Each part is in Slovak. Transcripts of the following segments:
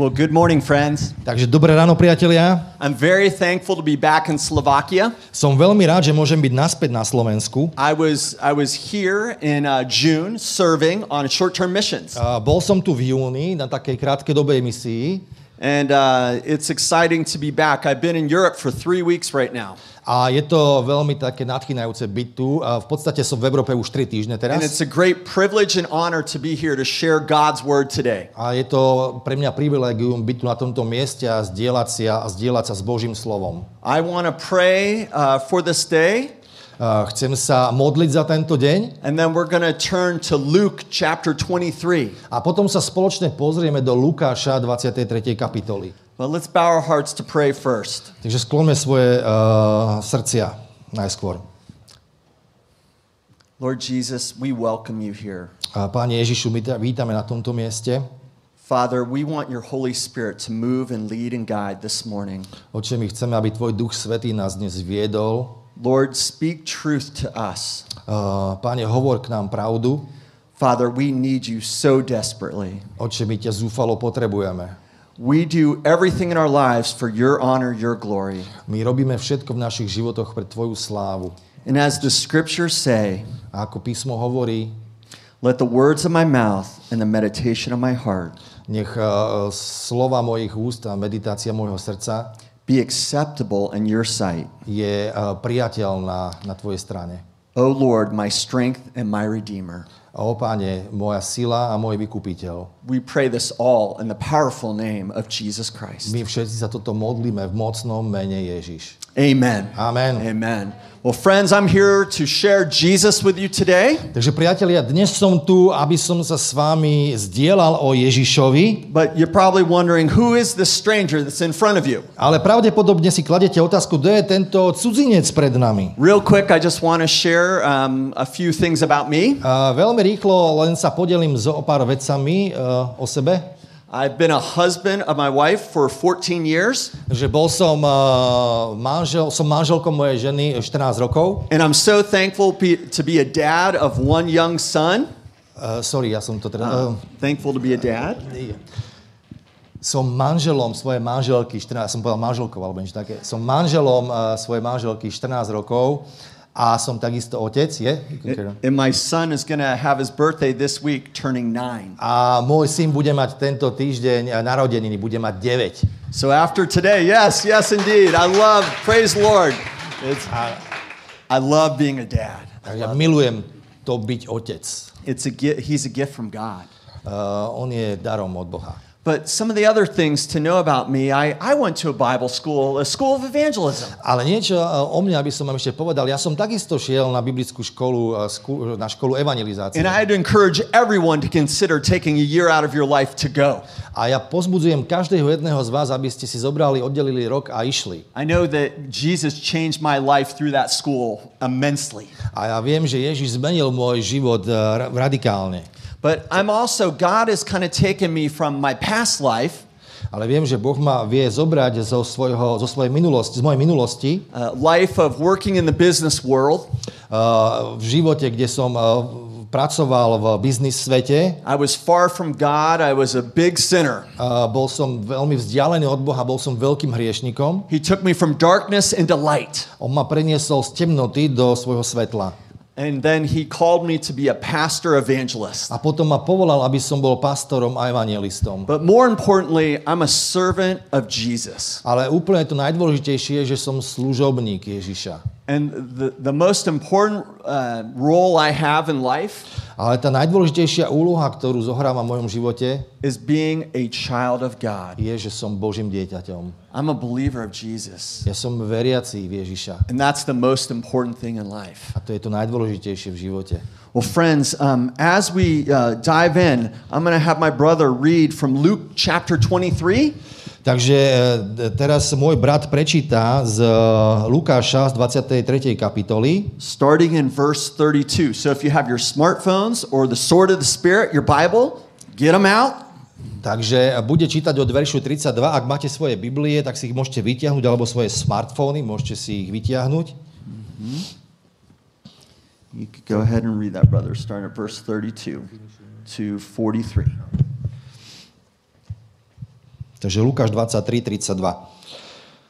Well, good morning, friends. Takže dobré ráno, priatelia. I'm very thankful to be back in Slovakia. Som veľmi rád, že môžem byť naspäť na Slovensku. I was I was here in uh, June serving on short-term missions, A bol som tu v júni na takej krátkej dobej misii and uh, it's exciting to be back. I've been in Europe for three weeks right now, a je to veľmi také nadchýnajúce byť tu. A v podstate som v Európe už 3 týždne and it's a great privilege and honor to be here to share God's word today. A je to pre mňa privilegium byť tu na tomto mieste a zdieľať, si a, zdieľať sa s Božím slovom. I want to pray uh, for this day, chcem sa modliť za tento deň and then we're going to turn to Luke chapter 23. a potom sa spoločne pozrieme do Lukáša 23. kapitoly. But let's bow our hearts to pray first. Takže skloňme svoje uh, srdcia najskôr. Lord Jesus, we welcome you here. A Páne Ježišu, my vítame na tomto mieste. Father, we want your Holy Spirit to move and lead and guide this morning. Oče, my chceme, aby Tvoj Duch Svetý nás dnes viedol. Lord, speak truth to us. Uh, Páne, hovor k nám pravdu. Father, we need you so desperately. Oče, my ťa zúfalo potrebujeme. We do everything in our lives for your honor, your glory. My robíme všetko v našich životoch pre Tvoju slávu. And as the scriptures say, A ako písmo hovorí, let the words of my mouth and the meditation of my heart nech uh, slova mojich úst a meditácia môjho srdca be acceptable in your sight. je uh, priateľná na Tvojej strane. O Lord, my strength and my redeemer. O Páne, moja sila a môj vykupiteľ. We pray this all in the powerful name of Jesus Christ. My všetci sa toto modlíme v mocnom mene Ježiš. Amen. Amen. Amen. Well, friends, I'm here to share Jesus with you today. Takže priatelia, dnes som tu, aby som sa s vami zdieľal o Ježišovi, But you're probably wondering who is this stranger that's in front of you? ale pravdepodobne si kladete otázku, kto je tento cudzinec pred nami. Real quick, I just want to share um, a few things about me. A veľmi rýchlo len sa podelím s o pár vecami uh, o sebe. I've been a husband of my wife for 14 years, Že bol som, uh, manžel, som manželkom mojej ženy 14 rokov. and I'm so thankful to be a dad of one young son. Uh, sorry, ja som to teda... Uh, Thankful to be a dad. som manželom svojej manželky, 14, som povedal manželkou alebo niečo také, som manželom uh, svojej manželky 14 rokov a som takisto otec, je? And my son is going to have his birthday this week, turning nine. A môj syn bude mať tento týždeň narodeniny, bude mať 9. So after today, yes, yes, indeed. I love, praise Lord. It's, I love being a dad. Ja milujem to byť otec. It's a he's a gift from God. Uh, on je darom od Boha. But some of the other things to know about me, I, I went to a Bible school, a school of evangelism. Ale niečo uh, o mne, aby som vám ešte povedal, ja som takisto šiel na biblickú školu, skú, na školu evangelizácie. And I'd encourage everyone to consider taking a year out of your life to go. A ja pozbudzujem každého jedného z vás, aby ste si zobrali, oddelili rok a išli. I know that Jesus changed my life through that school immensely. A ja viem, že Ježiš zmenil môj život ra- radikálne. But I'm also, God has kind of taken me from my past life, Ale viem, že Boh ma vie zobrať zo, svojho, zo svojej minulosti, z mojej minulosti, uh, life of working in the business world. uh, v živote, kde som uh, pracoval v biznis svete. I was far from God. I was a big sinner. Uh, bol som veľmi vzdialený od Boha, bol som veľkým hriešnikom. He took me from darkness into light. On ma preniesol z temnoty do svojho svetla. And then he called me to be a pastor evangelist. A potom ma povolal, aby som bol pastorom a evangelistom. But more importantly, I'm a servant of Jesus. Ale úplne to najdôležitejšie je, že som služobník Ježiša. And the, the most important uh, role I have in life Ale tá najdôležitejšia úloha, ktorú zohrávam v mojom živote, is being a child of God. je, že som Božím dieťaťom. I'm a believer of Jesus. Ja som veriaci v Ježiša. And that's the most important thing in life. A to je to najdôležitejšie v živote. Well, friends, um, as we uh, dive in, I'm going to have my brother read from Luke chapter 23. Takže e, teraz môj brat prečíta z e, Lukáša z 23. kapitoly, starting in verse 32. So if you have your smartphones or the sword of the Spirit, your Bible, get them out. takže bude čítať od veršu 32. Ak máte svoje Biblie, tak si ich môžete vytiahnuť, alebo svoje smartfóny, môžete si ich vytiahnuť. You could go ahead and read that, brother, starting at verse 32 to 43. Takže Lukáš 23, 32.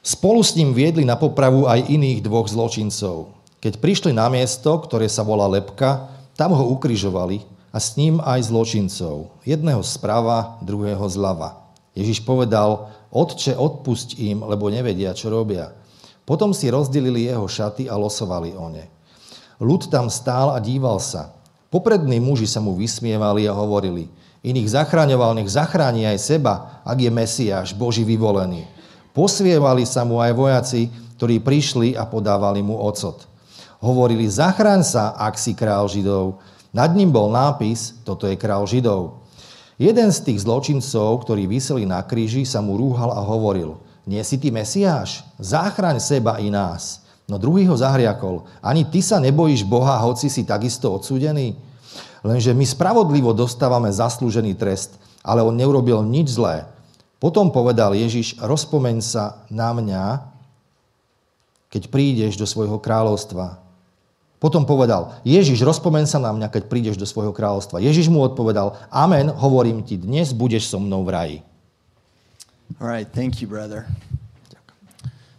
Spolu s ním viedli na popravu aj iných dvoch zločincov. Keď prišli na miesto, ktoré sa volá Lepka, tam ho ukrižovali a s ním aj zločincov. Jedného zprava, druhého zľava. Ježiš povedal, Otče, odpusť im, lebo nevedia, čo robia. Potom si rozdelili jeho šaty a losovali o ne. Ľud tam stál a díval sa. Poprední muži sa mu vysmievali a hovorili, iných zachraňoval, nech zachráni aj seba, ak je Mesiáš, Boží vyvolený. Posvievali sa mu aj vojaci, ktorí prišli a podávali mu ocot. Hovorili, zachráň sa, ak si král Židov. Nad ním bol nápis, toto je král Židov. Jeden z tých zločincov, ktorí vyseli na kríži, sa mu rúhal a hovoril, nie si ty Mesiáš? Záchraň seba i nás. No druhý ho zahriakol, ani ty sa nebojíš Boha, hoci si takisto odsúdený? Lenže my spravodlivo dostávame zaslúžený trest, ale on neurobil nič zlé. Potom povedal Ježiš, rozpomeň sa na mňa, keď prídeš do svojho kráľovstva. Potom povedal, Ježiš, rozpomen sa na mňa, keď prídeš do svojho kráľovstva. Ježiš mu odpovedal, amen, hovorím ti, dnes budeš so mnou v raji. All right, thank you, brother.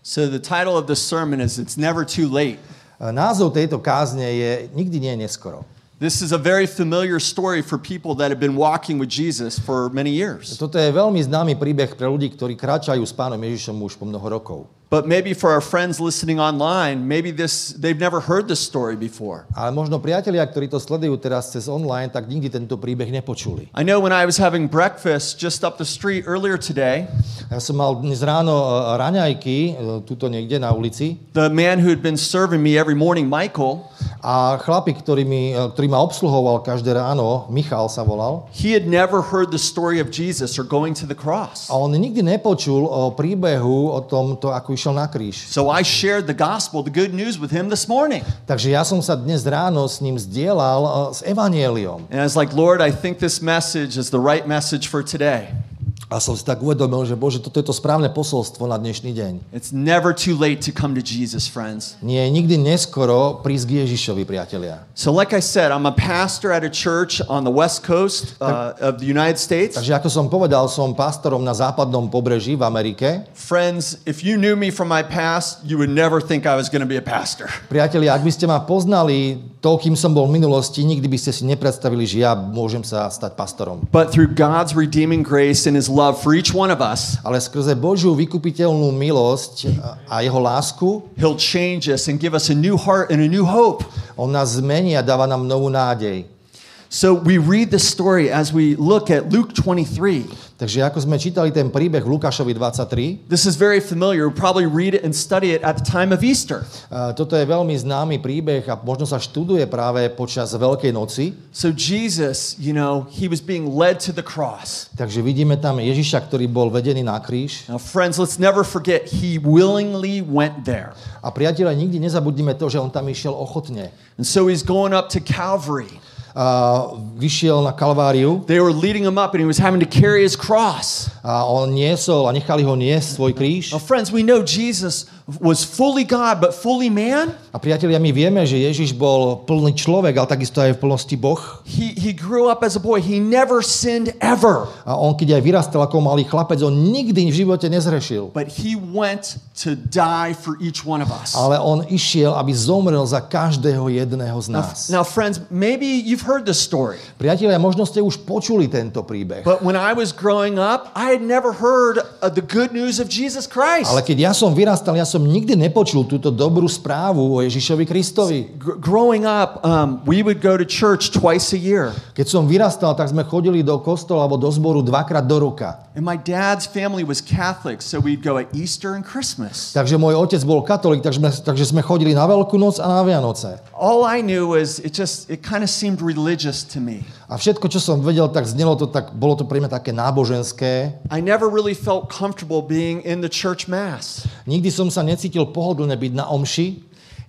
So the title of the sermon is It's Never Too Late. Názov tejto kázne je Nikdy nie je neskoro. This is a very familiar story for people that have been walking with Jesus for many years. Toto je veľmi známy príbeh pre ľudí, ktorí kráčajú s pánom Ježišom už po mnoho rokov. But maybe for our friends listening online, maybe this they've never heard this story before. Ale možno priatelia, ktorí to sledujú teraz cez online, tak nikdy tento príbeh nepočuli. I know when I was having breakfast just up the street earlier today, Ja som mal dnes ráno raňajky, tuto niekde na ulici, the man who had been serving me every morning, Michael, a chlapík, ktorý, mi, ktorý ma obsluhoval každé ráno, Michal sa volal, he had never heard the story of Jesus or going to the cross. a on nikdy nepočul o príbehu, o tomto, ako išiel na kríž. So I shared the gospel, the good news with him this morning. Takže ja som sa dnes ráno s ním zdieľal e, s evanieliom. And I was like, Lord, I think this message is the right message for today. A som si tak uvedomil, že Bože, toto je to správne posolstvo na dnešný deň. It's never too late to come to Jesus, friends. Nie je nikdy neskoro prísť k Ježišovi, priatelia. So, like I said, I'm a pastor at a church on the west coast uh, of the United States. Takže ako som povedal, som pastorom na západnom pobreží v Amerike. Friends, if you knew me from my past, you would never think I was going to be a pastor. Priatelia, ak by ste ma poznali to, kým som bol v minulosti, nikdy by ste si nepredstavili, že ja môžem sa stať pastorom. But through God's redeeming grace and His love for each one of us, Ale skrze Božiu vykupiteľnú milosť a jeho lásku, He'll change us and give us a new heart and a new hope. on nás zmení a dáva nám novú nádej. So we read the story as we look at Luke 23. Takže ako sme čítali ten príbeh Lukášovi 23, This is very familiar. We'll probably read it and study it at the time of Easter. a toto je veľmi známy príbeh a možno sa študuje práve počas Veľkej noci. So Jesus, you know, he was being led to the cross. Takže vidíme tam Ježiša, ktorý bol vedený na kríž. Now, friends, let's never forget he willingly went there. A priatelia, nikdy nezabudnime to, že on tam išiel ochotne. And so he's going up to Calvary. Uh, a vyšiel na Kalváriu They were leading him up and he was having to carry his cross. a on niesol a nechali ho niesť svoj kríž. Now, friends, we know Jesus was fully God but fully man. A priatelia, my vieme, že Ježiš bol plný človek, ale takisto aj v plnosti Boh. He, he grew up as a boy. He never sinned ever. A on, keď aj vyrastal ako malý chlapec, on nikdy v živote nezrešil. But he went to die for each one of us. Ale on išiel, aby zomrel za každého jedného z Now, nás. now, friends, maybe you've heard this story. Priatelia, možno ste už počuli tento príbeh. But when I was growing up, I had never heard of the good news of Jesus Christ. Ale keď ja som vyrastal, ja som nikdy nepočul túto dobrú správu o Ježišovi Kristovi. Gr- growing up, um, we would go to church twice a year. Keď som vyrastal, tak sme chodili do kostola alebo do zboru dvakrát do roka. And my dad's family was Catholic, so we'd go at Easter and Christmas. Takže môj otec bol katolík, takže sme, takže sme chodili na Veľkú noc a na Vianoce. All I knew was it just, it kind of seemed religious to me. A všetko, čo som vedel, tak znelo to tak, bolo to pre mňa také náboženské. I never really felt comfortable being in the church mass. Nikdy som sa necítil pohodlne byť na omši.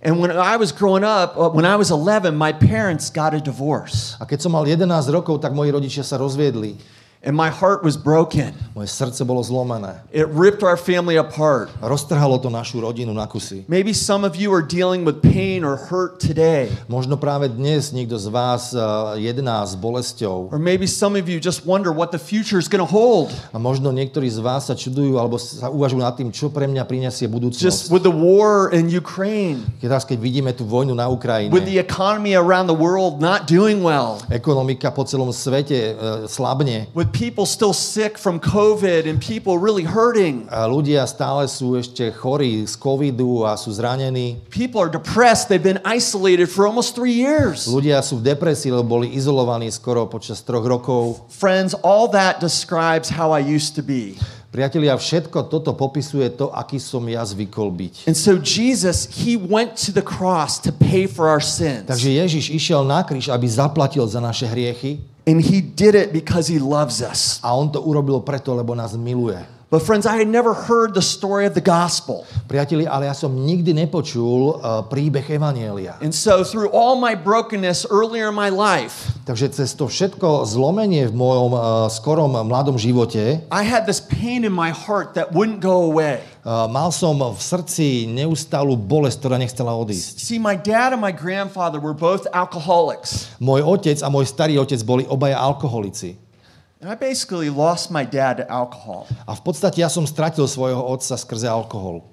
And when I was growing up, uh, when I was 11, my parents got a divorce. A keď som mal 11 rokov, tak moji rodičia sa rozviedli. And my heart was broken. Moje srdce bolo zlomené. It ripped our family apart. Roztrhalo to našu rodinu na kusy. Maybe some of you are dealing with pain or hurt today. Možno práve dnes niekto z vás uh, jedná s bolesťou. Or maybe some of you just wonder what the future is going to hold. A možno niektorí z vás sa čudujú alebo sa uvažujú nad tým, čo pre mňa prinesie Just with the war in Ukraine, Keď keď vidíme tú vojnu na Ukrajine, with the economy around the world not doing well, ekonomika po celom svete uh, slabne, with people still sick from COVID and people really hurting. a ľudia stále sú ešte chorí z covidu a sú zranení. People are depressed. They've been isolated for almost three years. Ľudia sú v depresii, lebo boli izolovaní skoro počas troch rokov. Friends, all that describes how I used to be. Priatelia, všetko toto popisuje to, aký som ja zvykol byť. And so Jesus, he went to the cross to pay for our sins. Takže Ježiš išiel na kríž, aby zaplatil za naše hriechy And he did it because he loves us. a on to urobil preto, lebo nás miluje. But friends, I had never heard the story of the gospel. Priatelia, ale ja som nikdy nepočul uh, príbeh Evanielia. And so through all my brokenness earlier in my life, Takže cez to všetko zlomenie v mojom uh, skorom mladom živote I had this pain in my heart that wouldn't go away. uh, mal som v srdci neustálu bolesť, ktorá nechcela odísť. See, my dad and my grandfather were both alcoholics. Môj otec a môj starý otec boli obaja alkoholici. And I basically lost my dad to alcohol. A v podstate ja som stratil svojho otca skrze alkohol.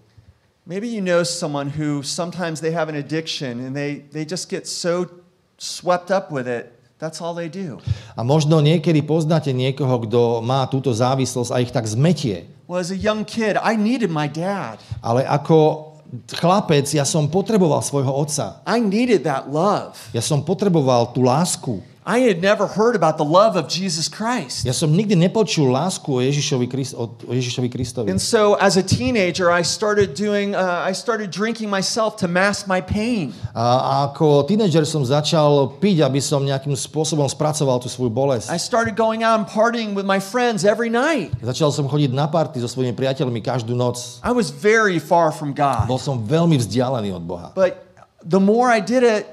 Maybe you know someone who sometimes they have an addiction and they, they just get so swept up with it. That's all they do. A možno niekedy poznáte niekoho, kto má túto závislosť a ich tak zmetie. Well, as a young kid, I needed my dad. Ale ako chlapec ja som potreboval svojho otca. I needed that love. Ja som potreboval tú lásku. I had never heard about the love of Jesus Christ. Ja som nikdy nepočul lásku o Ježišovi, Krist, o o Ježišovi Kristovi. And so as a teenager, I started doing, uh, I started drinking myself to mask my pain. A, a ako tínedžer som začal piť, aby som nejakým spôsobom spracoval tú svoju bolesť. I started going out and partying with my friends every night. Začal som chodiť na party so svojimi priateľmi každú noc. I was very far from God. Bol som veľmi vzdialený od Boha. But the more I did it,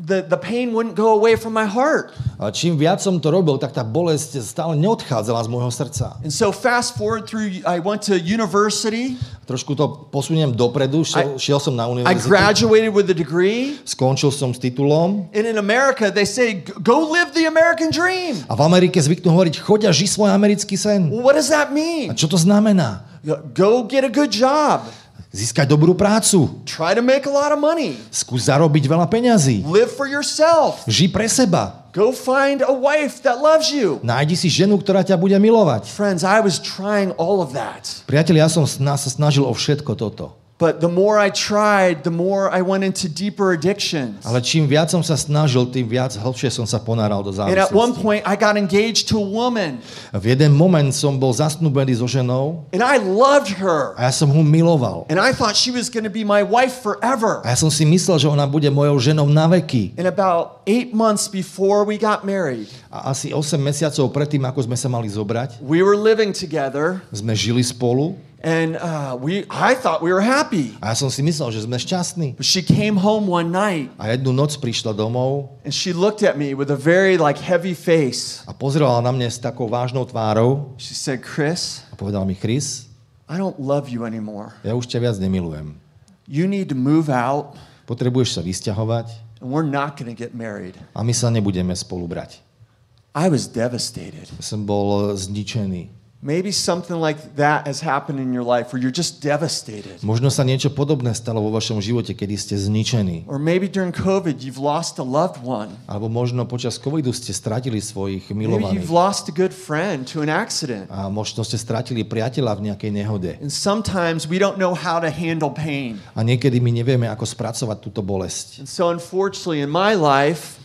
the, the pain wouldn't go away from my heart. A čím viac som to robil, tak tá bolesť stále neodchádzala z môjho srdca. And so fast forward through, I went to university. Trošku to posuniem dopredu, šiel, šiel som na I graduated with a degree. skončil som s titulom And in America, they say, go live the American dream. a v Amerike zvyknú hovoriť, choď a ži svoj americký sen. Well, what does that mean? A čo to znamená? Go get a good job. Získať dobrú prácu, Try to make a lot of money. skús zarobiť veľa peňazí, Live for yourself. ži pre seba, Go find a wife that loves you. nájdi si ženu, ktorá ťa bude milovať. Friends, I was trying all of that. Priatelia, ja som sa snažil o všetko toto. But the more I tried, the more I went into deeper addictions. Ale čím viac som sa snažil, tým viac hlbšie som sa ponáral do And at one point, I got engaged to a woman, V jeden moment som bol zasnúbený so ženou and I loved her. a ja som ho miloval. And I thought she was going to be my wife forever. A ja som si myslel, že ona bude mojou ženou na veky. And about eight months before we got married, A asi 8 mesiacov predtým, ako sme sa mali zobrať, we were living together, sme žili spolu and uh, we, I thought we were happy. a ja som si myslel, že sme šťastní. But she came home one night, A jednu noc prišla domov and she looked at me with a very like heavy face. a pozerala na mňa s takou vážnou tvárou She said, Chris, a povedala mi, Chris, I don't love you anymore. ja už ťa viac nemilujem. You need to move out, Potrebuješ sa vysťahovať and we're not going to get married. a my sa nebudeme spolu brať. I was devastated. Som bol zničený. Maybe something like that has happened in your life where you're just devastated. Možno sa niečo podobné stalo vo vašom živote, kedy ste zničení. Or maybe during COVID, you've lost a loved one. Alebo možno počas covidu ste stratili svojich Maybe milovaných. you've lost a good friend to an accident. A možno ste stratili priateľa v nejakej nehode. And sometimes we don't know how to handle pain. A niekedy my nevieme, ako spracovať túto bolesť. And so, unfortunately, in my life,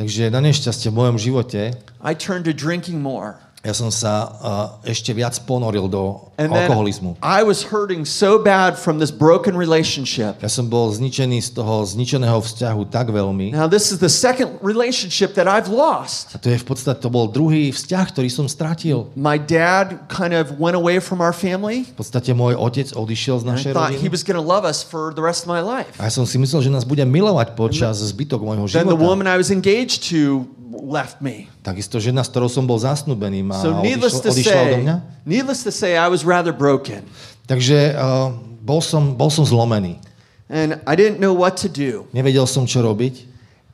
Takže na nešťastie v mojom živote I turned to drinking more. Ja som sa uh, ešte viac ponoril do And alkoholizmu. I was hurting so bad from this broken relationship. Ja som bol zničený z toho zničeného vzťahu tak veľmi. Now, this is the second relationship that I've lost. A to je v podstate, to bol druhý vzťah, ktorý som stratil. My dad kind of went away from our family. V podstate môj otec odišiel z našej thought he rodiny. was going to love us for the rest of my life. A ja som si myslel, že nás bude milovať počas zbytok môjho Then the života. woman I was engaged to left me. Takisto žena, s ktorou som bol zasnúbený, ma So needless odišla, to odišla odo say, mňa. needless to say, I was rather broken. Takže uh, bol, som, bol som zlomený. And I didn't know what to do. Nevedel som, čo robiť.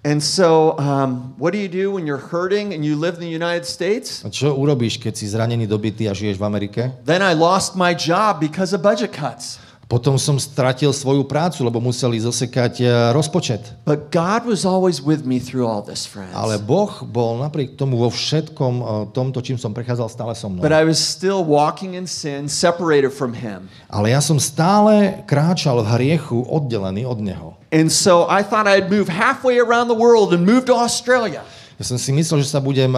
And so, um, what do you do when you're hurting and you live in the United States? A čo urobíš, keď si zranený dobytý a žiješ v Amerike? Then I lost my job because of budget cuts. Potom som stratil svoju prácu, lebo museli zosekať e, rozpočet. But God was always with me through all this, friends. Ale Boh bol napriek tomu vo všetkom e, tomto, čím som prechádzal, stále so mnou. But I was still walking in sin, separated from Him. Ale ja som stále kráčal v hriechu, oddelený od Neho. And so I thought I'd move halfway around the world and move to Australia. Ja som si myslel, že sa budem,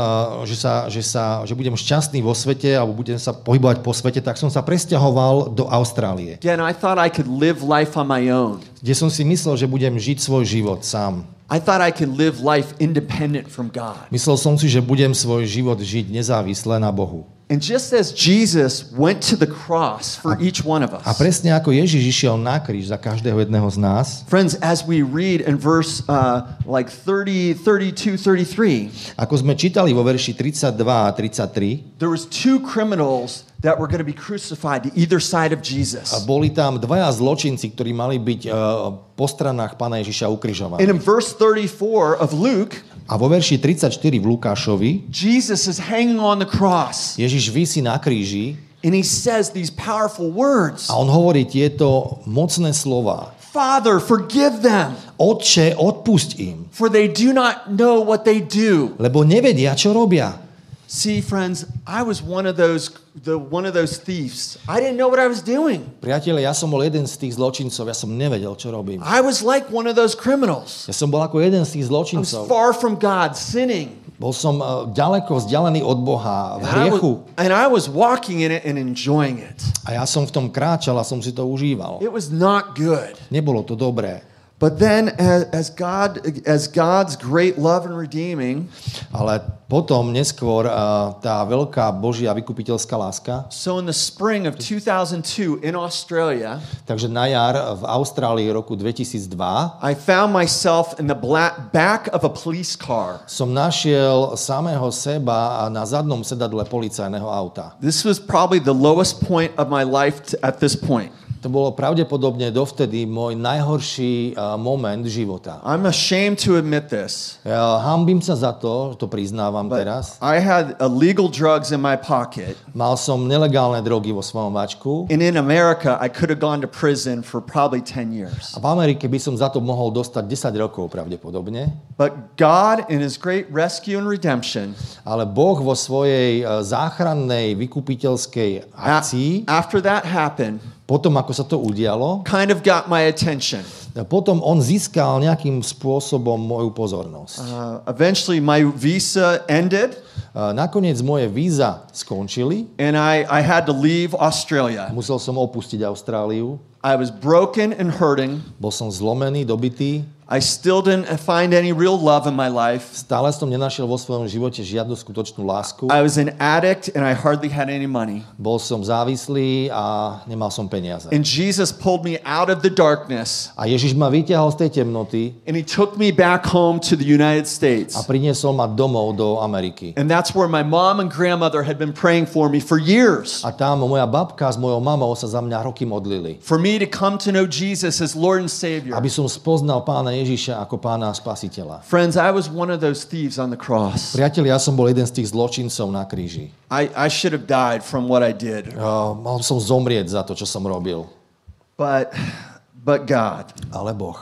že sa, že sa, že budem šťastný vo svete alebo budem sa pohybovať po svete, tak som sa presťahoval do Austrálie, Again, I thought I could live life on my own. kde som si myslel, že budem žiť svoj život sám. I thought I could live life independent from God. Myslel som si, že budem svoj život žiť nezávisle na Bohu. And just as Jesus went to the cross for each one of A us, presne ako Ježiš išiel na kríž za každého jedného z nás, friends, as we read in verse uh, like 30, 32, 33, ako sme čítali vo verši 32 a 33, there was two criminals that were going to be crucified to either side of Jesus. a boli tam dvaja zločinci, ktorí mali byť uh, po stranách pána Ježiša ukrižovaní. And in verse 34 of Luke, A vo verši 34 v Lukášovi Jesus is hanging on the cross Ježiš vysí na kríži and he says these powerful words a on hovorí tieto mocné slova. Father, forgive them, Otče, odpusť im, for they do not know what they do. lebo nevedia, čo robia. See, friends, I was one of those the one of those thieves. I didn't know what I was doing. Priatelia, ja som bol jeden z tých zločincov, ja som nevedel, čo robím. I was like one of those criminals. Ja som bol ako jeden z tých I was zločincov. far from God, sinning. Bol som uh, ďaleko vzdialený od Boha, v And I, hriechu. was, and I was walking in it and enjoying it. A ja som v tom kráčal a som si to užíval. It was not good. Nebolo to dobré. But then as, God as God's great love and redeeming, Ale potom neskôr uh, tá veľká Božia vykupiteľská láska, so in the spring of 2002 in Australia, takže na jar v Austrálii roku 2002 I found myself in the black, back of a police car. som našiel samého seba na zadnom sedadle policajného auta. This was probably the lowest point of my life at this point. To bolo pravdepodobne dovtedy môj najhorší uh, moment života. I'm ashamed to admit this. Ja hambím sa za to, to priznávam But teraz. I had illegal drugs in my pocket. Mal som nelegálne drogy vo svojom vačku And in America, I could have gone to prison for probably 10 years. a v Amerike by som za to mohol dostať 10 rokov pravdepodobne. But God, in His great rescue and redemption, Ale Boh vo svojej e, záchrannej vykupiteľskej a- akcii, after that happened, potom ako sa to udialo, kind of got my attention. potom on získal nejakým spôsobom moju pozornosť. Uh, eventually, my visa ended, Nakoniec moje víza skončili, and I, I had to leave Australia. musel som opustiť Austráliu, I was broken and hurting. bol som zlomený, dobitý, I still didn't find any real love in my life. stále som nenašiel vo svojom živote žiadnu skutočnú lásku, I was an addict, and I hardly had any money. bol som závislý a nemal som peniaze. And Jesus pulled me out of the darkness, A Ježiš ma vyťahol z tej temnoty and He took me back home to the United States. a priniesol ma domov do Ameriky. And that's where my mom and grandmother had been praying for me for years. A tam moja babka s mojou mamou sa za mňa roky modlili. For me to come to know Jesus as Lord and Savior. Aby som spoznal pána Ježiša ako pána a spasiteľa. Friends, I was one of those thieves on the cross. Priatelia, ja som bol jeden z tých zločincov na kríži. I, I should have died from what I did. Uh, mal som zomrieť za to, čo som robil. But, but God. Ale Boh.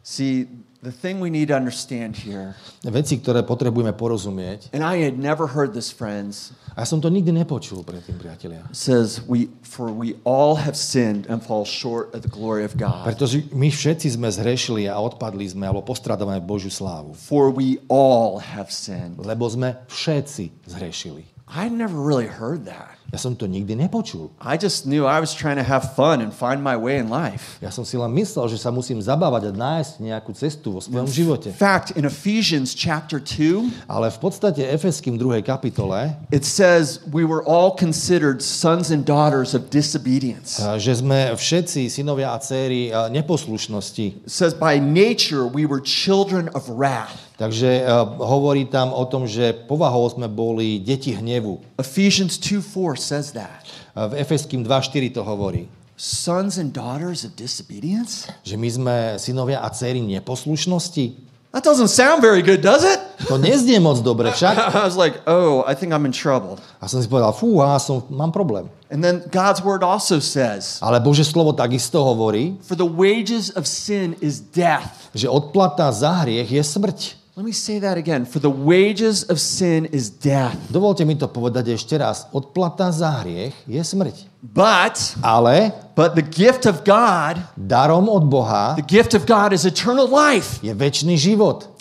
See, the thing we need to understand here, Veci, ktoré potrebujeme porozumieť. and I had never heard this, friends, A ja som to nikdy nepočul predtým, priatelia. says we for we all have sinned and fall short of the glory of God. Pretože my všetci sme zhrešili a odpadli sme, alebo postradávame Božiu slávu. For we all have sinned. Lebo sme všetci zhrešili. I never really heard that. Ja som to nikdy nepočul. I just knew I was trying to have fun and find my way in life. Ja som si len myslel, že sa musím zabávať a nájsť nejakú cestu vo svojom živote. In fact, in Ephesians chapter 2, Ale v podstate Efeským 2. kapitole, it says we were all considered sons and daughters of disobedience. že sme všetci synovia a céry neposlušnosti. It says by nature we were children of wrath. Takže a, hovorí tam o tom, že povahou sme boli deti hnevu. Ephesians 2:4 says that. A v Efeským 2.4 to hovorí, Sons and daughters of disobedience? že my sme synovia a céry neposlušnosti. That doesn't sound very good, does it? To neznie moc dobre však. I was like, "Oh, I think I'm in trouble." A som si povedal, fúha, som, mám problém. And then God's word also says, Ale Bože slovo takisto hovorí, "For the wages of sin is death." že odplata za hriech je smrť. Let me say that again. For the wages of sin is death. Dovolte mi to povedať ešte raz. Odplata za hriech je smrť. But Ale but the gift of God, darom od Boha the gift of God is eternal life je väčší život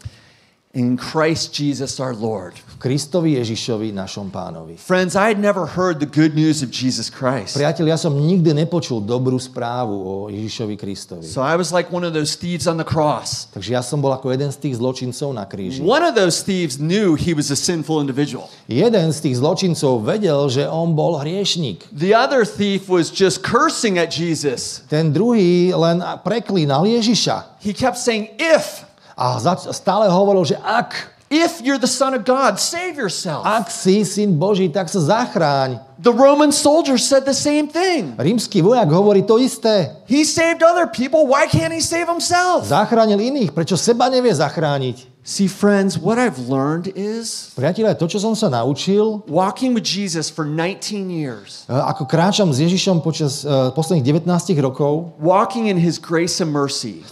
in Christ Jesus our Lord. Kristovi Ježišovi, našom pánovi. Friends, I had never heard the good news of Jesus Christ. Priatelia, ja som nikdy nepočul dobrú správu o Ježišovi Kristovi. So I was like one of those thieves on the cross. Takže ja som bol ako jeden z tých zločincov na kríži. One of those thieves knew he was a sinful individual. Jeden z tých zločincov vedel, že on bol hriešnik. The other thief was just cursing at Jesus. Ten druhý len preklínal Ježiša. He kept saying, If, A stále hovoril, že ak, if you're the Son of God, save yourself. ak si syn Boží, tak sa zachráň. The Roman soldier said the same thing. Rímsky vojak hovorí to isté. He saved other people. Why can't he save himself? Zachránil iných, prečo seba nevie zachrániť? See, friends, what I've learned is Priatelia, to, čo som sa naučil, walking with Jesus for 19 years, e, ako kráčam s Ježišom počas e, posledných 19 rokov, walking in his grace and mercy.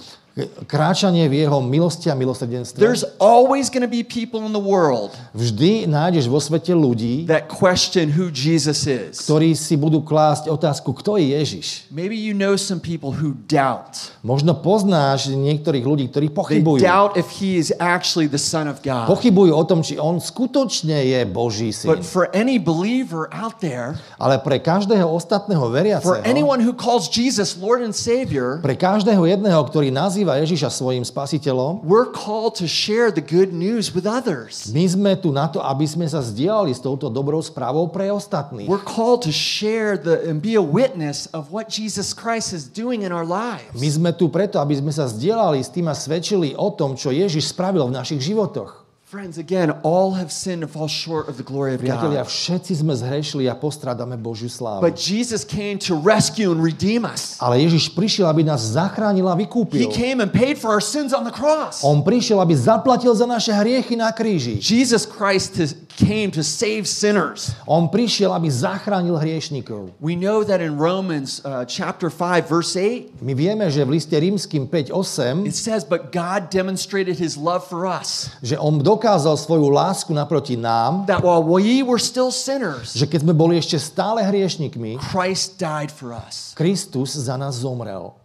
Kráčanie v jeho milosti a milosrdenstve, There's always going to be people in the world vždy nájdeš vo svete ľudí, that question who Jesus is. ktorí si budú klásť otázku, kto je Ježiš. Maybe you know some people who doubt. Možno poznáš niektorých ľudí, ktorí They pochybujú. doubt if he is actually the Son of God. Pochybujú o tom, či on skutočne je Boží syn. But for any believer out there, Ale pre každého ostatného for veriaceho, anyone who calls Jesus Lord and Savior, pre každého jedného, ktorý nazýva Ježiša svojim spasiteľom, we're called to share the good news with others. my sme tu na to, aby sme sa zdieľali s touto dobrou správou pre ostatných. We're called to share the and be a witness of what Jesus Christ is doing in our lives. My sme tu preto, aby sme sa zdieľali s tým a svedčili o tom, čo Ježiš spravil v našich životoch. Friends, again, all have sinned and fall short of the glory of Priatelia, God. všetci sme zhrešili a postrádame Božiu slávu. But Jesus came to rescue and redeem us. Ale Ježiš prišiel, aby nás zachránil a He vykúpil. came and paid for our sins on the cross. On prišiel, aby zaplatil za naše hriechy na kríži. Jesus Christ came to save sinners. On prišiel, aby zachránil hriešnikov. We know that in Romans uh, chapter 5 verse 8 My vieme, že v liste rímským 5.8, it says but God demonstrated his love for us že on dokázal svoju lásku naproti nám, that while we were still sinners že keď sme boli ešte stále hriešnikmi, Christ died for us. Kristus za nás zomrel.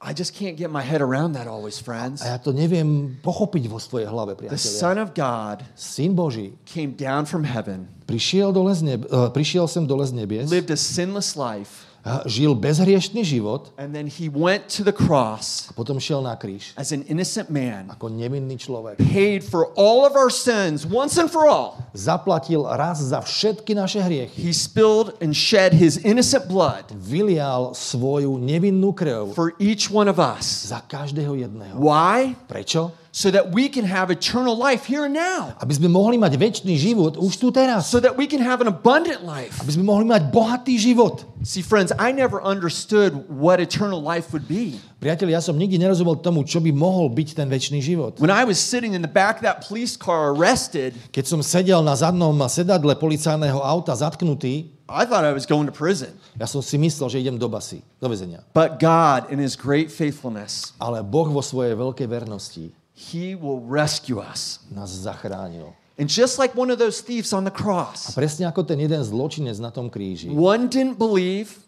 I- just can't get my head around that always friends. A ja to neviem pochopiť vo svojej hlave, The priatelia. son of God Syn Boží came down from heaven, prišiel, dole z neb- eh, prišiel sem dole z nebies, lived a sinless life, žil bezhriešný život, and then he went to the cross potom šiel na kríž as an innocent man, ako nevinný človek. paid for all of our sins once and for all. Zaplatil raz za všetky naše hriechy. He spilled and shed his innocent blood Vylial svoju nevinnú krv for each one of us. za každého jedného. Why? Prečo? So that we can have eternal life here and now. Aby sme mohli mať väčší život už tu teraz. So that we can have an abundant life. Aby sme mohli mať bohatý život. See, friends, I never understood what eternal life would be. Priatelia, ja som nikdy nerozumel tomu, čo by mohol byť ten väčší život. When I was sitting in the back of that police car arrested, Keď som sedel na zadnom sedadle policajného auta zatknutý, I thought I was going to prison. ja som si myslel, že idem do basy, do väzenia. But God, in his great faithfulness, Ale Boh vo svojej veľkej vernosti he will rescue us. nás zachránil. And just like one of those thieves on the A cross, presne ako ten jeden zločinec na tom kríži. one didn't believe,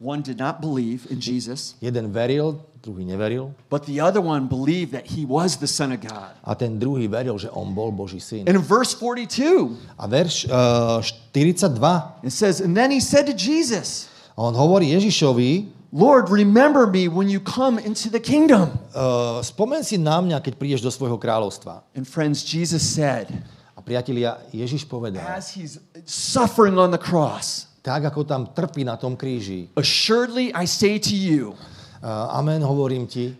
One did not believe in Jesus, Jeden veril, druhý neveril. but the other one believed that he was the Son of God. A ten druhý veril, že on bol Boží syn. And in verse 42, A verš uh, 42, it says, And then he said to Jesus, on hovorí Ježišovi, Lord, remember me when you come into the kingdom. uh, spomen si na mňa, keď prídeš do svojho kráľovstva. And friends, Jesus said, A priatelia, Ježiš povedal, as he's suffering on the cross, tak ako tam trpí na tom kríži, assuredly I say to you, uh, amen, hovorím ti,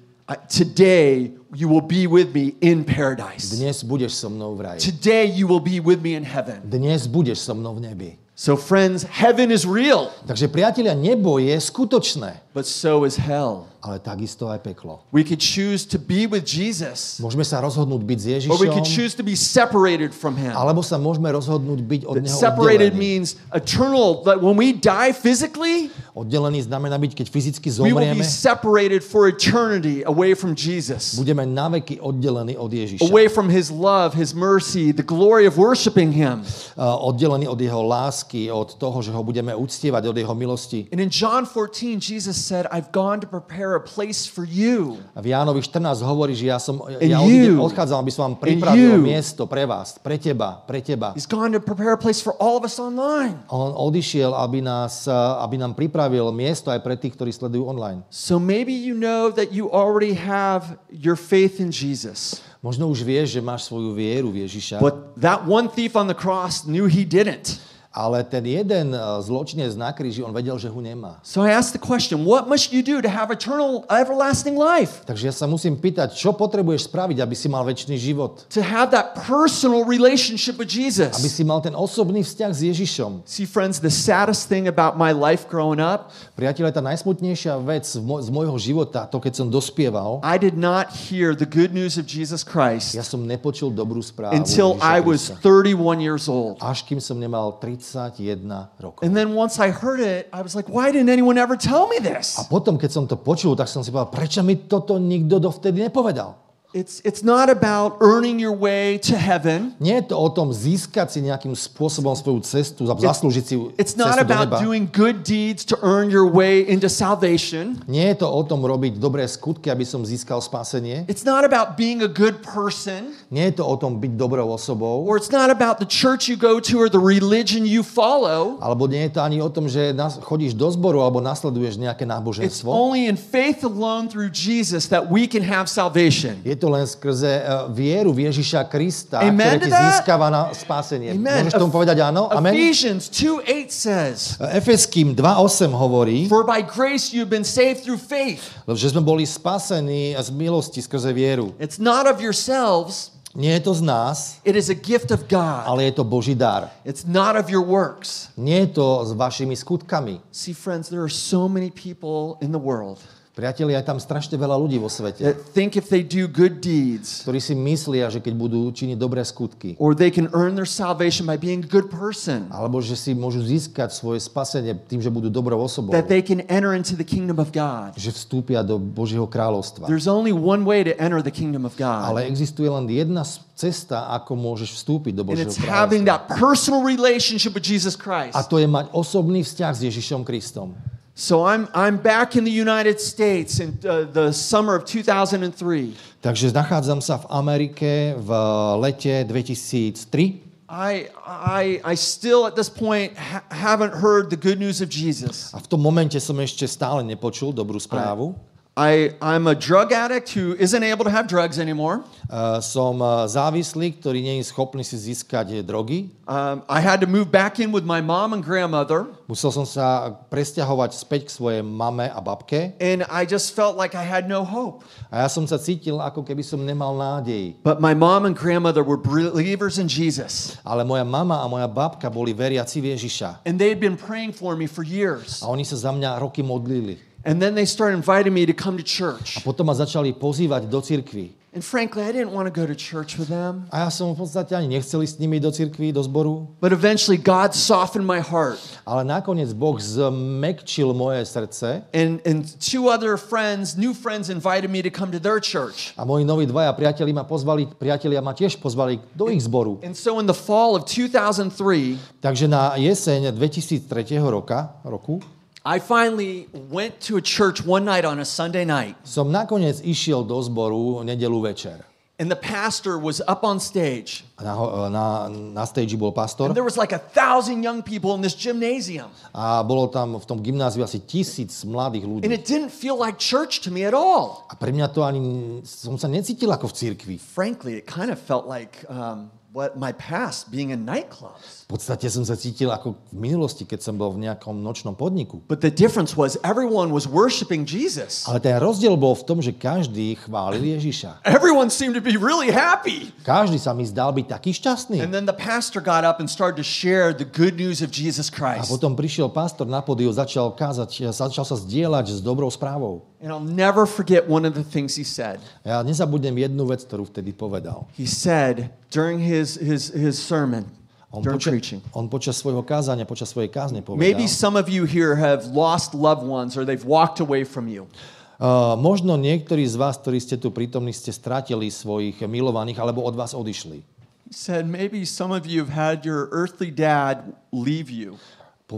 today you will be with me in paradise. dnes budeš so mnou v raji. Today you will be with me in heaven. Dnes budeš so mnou v nebi. So, friends, heaven is real, Takže priatelia, nebo je skutočné, but so is hell. Ale takisto aj peklo. We could choose to be with Jesus, Môžeme sa rozhodnúť byť s or we could Ježišom, choose to be separated from him. alebo sa môžeme rozhodnúť byť od Neho Separated means eternal. That when we die physically, Oddelený znamená byť, keď fyzicky we will zomrieme, be separated for eternity away from Jesus, budeme naveky oddelení od Ježiša. away from his love, his mercy, the glory of worshiping him. Uh, oddelení od Jeho lásky, od toho, že ho budeme uctievať, od Jeho milosti. And in John 14, Jesus said, I've gone to prepare a place for you. V Jánovi 14 hovorí, že ja, som, ja you. odchádzam, aby som vám pripravil you. miesto pre vás, pre teba, pre teba. He's gone to prepare a place for all of us online. On odišiel, aby, nás, uh, aby nám pripravil miesto aj pre tých, ktorí sledujú online. So maybe you know that you already have your faith in Jesus. Možno už vieš, že máš svoju vieru v Ježiša, But that one thief on the cross knew he didn't. Ale ten jeden uh, zločinec na kríži, on vedel, že ho nemá. So I asked the question, what must you do to have eternal, everlasting life? Takže ja sa musím pýtať, čo potrebuješ spraviť, aby si mal väčší život? To have that personal relationship with Aby Jesus. si mal ten osobný vzťah s Ježišom. See, friends, the saddest thing about my life growing up, Priatelia, tá najsmutnejšia vec z môjho života, to keď som dospieval, I did not hear the good news of Jesus Christ ja som nepočul dobrú správu until I was Krista. 31 years old. až kým som nemal 31 rokov. And then once I heard it, I was like, why didn't anyone ever tell me this? A potom, keď som to počul, tak som si povedal, prečo mi toto nikto dovtedy nepovedal? It's, it's not about earning your way to heaven. Nie je to o tom získať si nejakým spôsobom svoju cestu, zaslúžiť si It's not about doing good deeds to earn your way into salvation. Nie je to o tom robiť dobré skutky, aby som získal spásenie. It's not about being a good person. Nie je to o tom byť dobrou osobou. Or it's not about the church you go to or the religion you follow. Alebo nie je to ani o tom, že chodíš do zboru alebo nasleduješ nejaké It's náboženstvo. only in faith alone through Jesus that we can have salvation. Je to len skrze eh, vieru v Ježiša Krista, Amen ktoré to ti získava na spásenie. Amen. Môžeš tomu povedať áno? Amen? Ephesians 2 8 says, Efeským 2.8 hovorí, For by grace you have been saved through faith. že sme boli spasení z milosti skrze vieru. It's not of yourselves, Nie je to z nás, it is a gift of God. ale je to Boží dar. It's not of your works. Nie je to s vašimi skutkami. See, friends, there are so many people in the world Priatelia, je tam strašne veľa ľudí vo svete, that think if they do good deeds, ktorí si myslia, že keď budú činiť dobré skutky, or they can earn their salvation by being a good person, alebo že si môžu získať svoje spasenie tým, že budú dobrou osobou, that they can enter into the kingdom of God. že vstúpia do Božieho kráľovstva. There's only one way to enter the kingdom of Ale God, existuje len jedna s- cesta, ako môžeš vstúpiť do and Božieho it's having kráľovstva. that personal relationship with Jesus A Christ. to je mať osobný vzťah s Ježišom Kristom. So I'm, I'm back in the United States in uh, the summer of 2003. Takže nachádzam sa v Amerike v lete 2003 I, I, I still at this point ha- haven't heard the good news of Jesus. a v tom momente som ešte stále nepočul dobrú správu. I, I'm a drug addict who isn't able to have drugs anymore. Uh, som uh, závislý, ktorý nie je schopný si získať eh, drogy. Um, I had to move back in with my mom and grandmother, Musel som sa presťahovať späť k svojej mame a babke and I just felt like I had no hope. a ja som sa cítil, ako keby som nemal nádej. But my mom and grandmother were believers in Jesus, Ale moja mama a moja babka boli veriaci v Ježiša. and they'd been praying for me for years. A oni sa za mňa roky modlili. And then they started inviting me to come to church. Potom ma začali pozývať do cirkvi. And frankly, I didn't want to go to church with them. A ja som v podstate ani nechcel ísť s nimi do cirkvi, do zboru. But eventually, God softened my heart. Ale nakoniec Boh zmekčil moje srdce And, and two other friends, new friends, invited me to come to their church. a moji noví dvaja priatelia ma pozvali, priatelia ma tiež pozvali do ich zboru. And so in the fall of 2003, Takže na jeseň 2003 roka, roku I finally went to a church one night on a Sunday night, Som nakoniec išiel do zboru nedelu večer. and the pastor was up on stage. Na, na, na stage bol pastor And there was like a thousand young people in this gymnasium. a bolo tam v tom gymnáziu asi tisíc mladých ľudí. And it didn't feel like church to me at all. A pre mňa to ani, som sa necítil ako v cirkvi. Frankly, it kind of felt like um, what my past being in nightclubs. Podstate som sa cítil ako v minulosti, keď som bol v nejakom nočnom podniku. But the difference was everyone was worshiping Jesus. Ale ten rozdiel bol v tom, že každý chválil Ježiša. Everyone seemed to be really happy. Každý sa mi zdal byť taký šťastný. And then the pastor got up and started to share the good news of Jesus A Christ. potom prišiel pastor na podiu, začal kázať, začal sa zdieľať s dobrou správou. And I'll never forget one of the things he said. Ja nezabudnem jednu vec, ktorú vtedy povedal. He said during his, his, his sermon, On, during poča- preaching, on počas svojho kázania, počas svojej kázne povedal. maybe some of you here have lost loved ones or they've walked away from you. Uh, možno niektorí z vás, ktorí ste tu prítomní, ste stratili svojich milovaných alebo od vás odišli. He said maybe some of you have had your earthly dad leave you.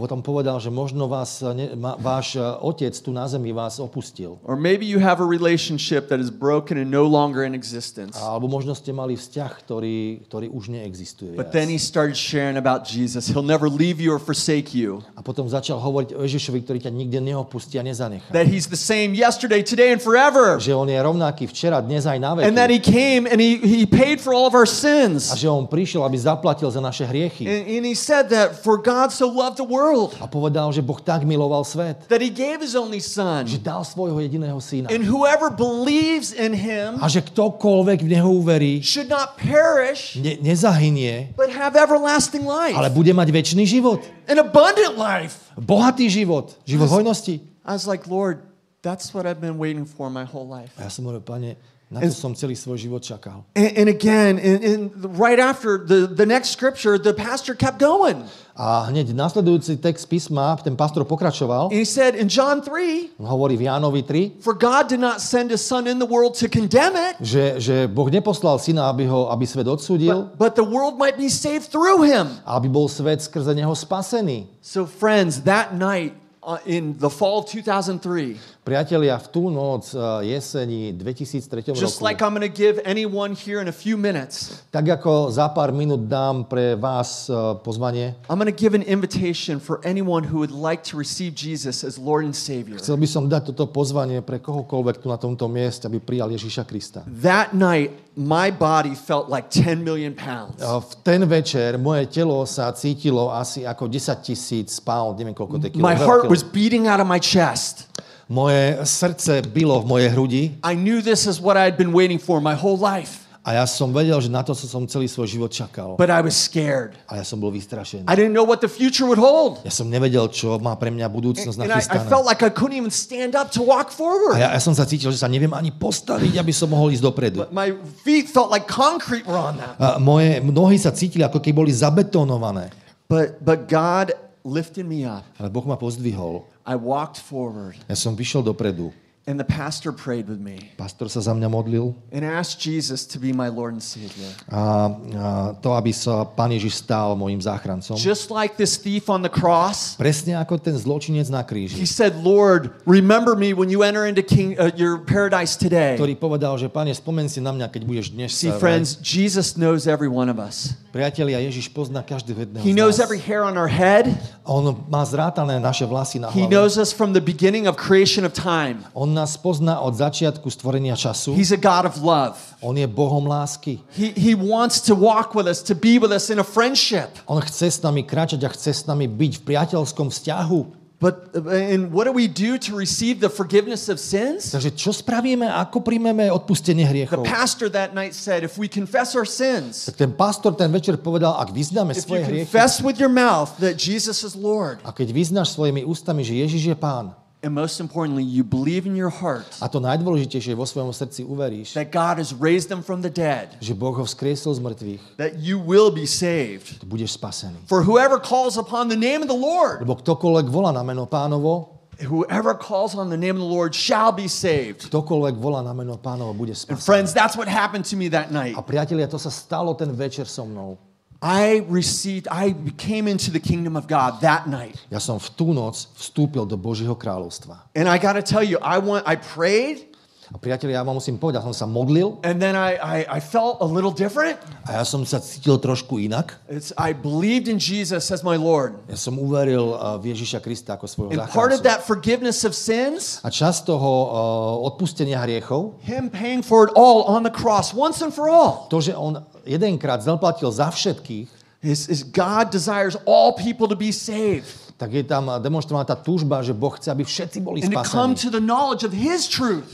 Potom povedal, že možno vás, ne, ma, váš uh, otec tu na zemi vás opustil. Or maybe you have a relationship that is broken and no longer in existence. Alebo možno ste mali vzťah, ktorý, ktorý už neexistuje. But then he started sharing about Jesus. He'll never leave you or forsake you. A potom začal hovoriť o Ježišovi, ktorý ťa nikde neopustí a nezanechá. That he's the same yesterday, today, and forever. Že on je rovnaký včera, dnes aj na veky. And that he came and he, he paid for all of our A sins. že on prišiel, aby zaplatil za naše hriechy. And, and he said that for God so loved the world A povedal, že Boh tak miloval svet, that he gave his only son. že dal svojho jediného syna. And whoever believes in him A že ktokoľvek v Neho uverí, should not perish, ne, nezahynie, but have everlasting life. ale bude mať väčší život. An abundant life. Bohatý život. Život hojnosti. I was like, Lord, that's what I've been waiting for my whole life. A ja som hovoril, pane, na to som celý svoj život čakal. And, and again, in, in right after the, the next scripture, the pastor kept going. A hneď nasledujúci text písma, ten pastor pokračoval. And he said in John 3, On hovorí v Jánovi 3, For God did not send his son in the world to condemn it, že, že Boh neposlal syna, aby, ho, aby svet odsúdil, but, but the world might be saved through him. aby bol svet skrze neho spasený. So, friends, that night in the fall of 2003, Priatelia, v tú noc eh, jeseni 2003 just roku, like I'm going to give anyone here in a few minutes, tak ako za pár minút dám pre vás eh, pozvanie, I'm going to give an invitation for anyone who would like to receive Jesus as Lord and Savior. chcel by som dať toto pozvanie pre kohokoľvek tu na tomto mieste, aby prijal Ježiša Krista. That night, my body felt like 10 million pounds. V ten večer moje telo sa cítilo asi ako 10 tisíc pound, neviem koľko to kilo. My heart was beating out of my chest. Moje srdce bylo v mojej hrudi I knew this is what I had been waiting for my whole life, a ja som vedel, že na to som celý svoj život čakal. but I was scared. A ja som bol vystrašený. I didn't know what the future would hold. Ja som nevedel, čo má pre mňa budúcnosť And I, I nachystaná. felt like I couldn't even stand up to walk A forward. ja, ja som sa cítil, že sa neviem ani postaviť, aby som mohol ísť dopredu. My feet felt like concrete were on them. A moje nohy sa cítili, ako keby boli zabetónované. But, but God lifted me up. Ale Boh ma pozdvihol. I walked forward, Ja som vyšiel dopredu. And the pastor prayed with me Pastor sa za mňa modlil and asked Jesus to be my Lord and Savior. a, a to, aby sa Pán Ježiš stal môjim záchrancom. Just like this thief on the cross, Presne ako ten zločinec na kríži. he said, Lord, remember me when you enter into king, uh, your paradise today. ktorý povedal, že Pane, spomen si na mňa, keď budeš dnes See, friends, Jesus knows every one of us. Priatelia, Ježiš pozná každého jedného He knows every hair on our head. On má zrátané naše vlasy na hlave. He knows us from the beginning of creation of time. On nás pozná od začiatku stvorenia času. He's a God of love. On je Bohom lásky. He, he wants to walk with us, to be with us in a friendship. On chce s nami kráčať a chce s nami byť v priateľskom vzťahu. But and what do we do to receive the forgiveness of sins? Takže čo spravíme, ako príjmeme odpustenie The hriechov? pastor that night said, if we confess our sins, Tak ten pastor ten večer povedal, ak vyznáme if you svoje hriechy, confess with your mouth that Jesus is Lord, a keď vyznáš svojimi ústami, že Ježiš je pán, and most importantly, you believe in your heart a to najdôležitejšie vo svojom srdci uveríš, that God has raised them from the dead, že Boh ho vzkriesol z mŕtvych, that you will be saved. to budeš spasený. For whoever calls upon the name of the Lord, Lebo ktokoľvek volá na meno pánovo, whoever calls on the name of the Lord shall be saved. ktokoľvek volá na meno pánovo, bude And spasený. friends, that's what happened to me that night. A priatelia, to sa stalo ten večer so mnou. I received, I came into the kingdom of God that night. Ja som v tú noc vstúpil do Božieho kráľovstva. And I got to tell you, I want, I prayed, A priatelia, ja vám musím povedať, som sa modlil and then I, I, I felt a little different. a ja som sa cítil trošku inak. It's, I believed in Jesus as my Lord. Ja som uveril uh, v Ježiša Krista ako svojho And part of záchrancu. that forgiveness of sins, A čas toho uh, odpustenia hriechov, Him paying for it all on the cross once and for all, to, že on jedenkrát zaplatil za všetkých, is, is God desires all people to be saved tak je tam demonstrovaná tá túžba, že Boh chce, aby všetci boli spasení.